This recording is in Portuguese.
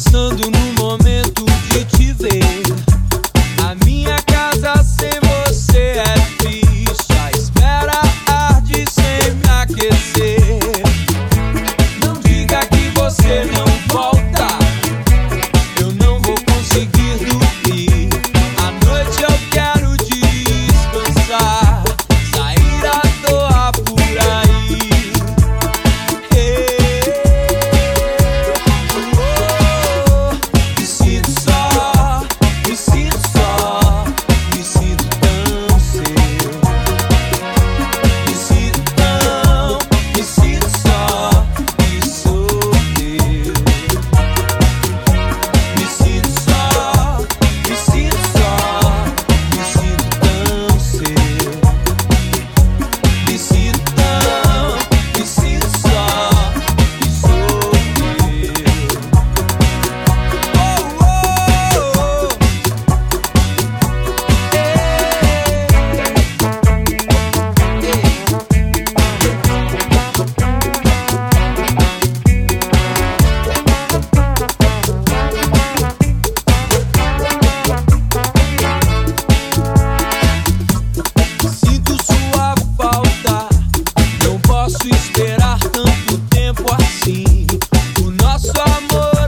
pensando O nosso amor.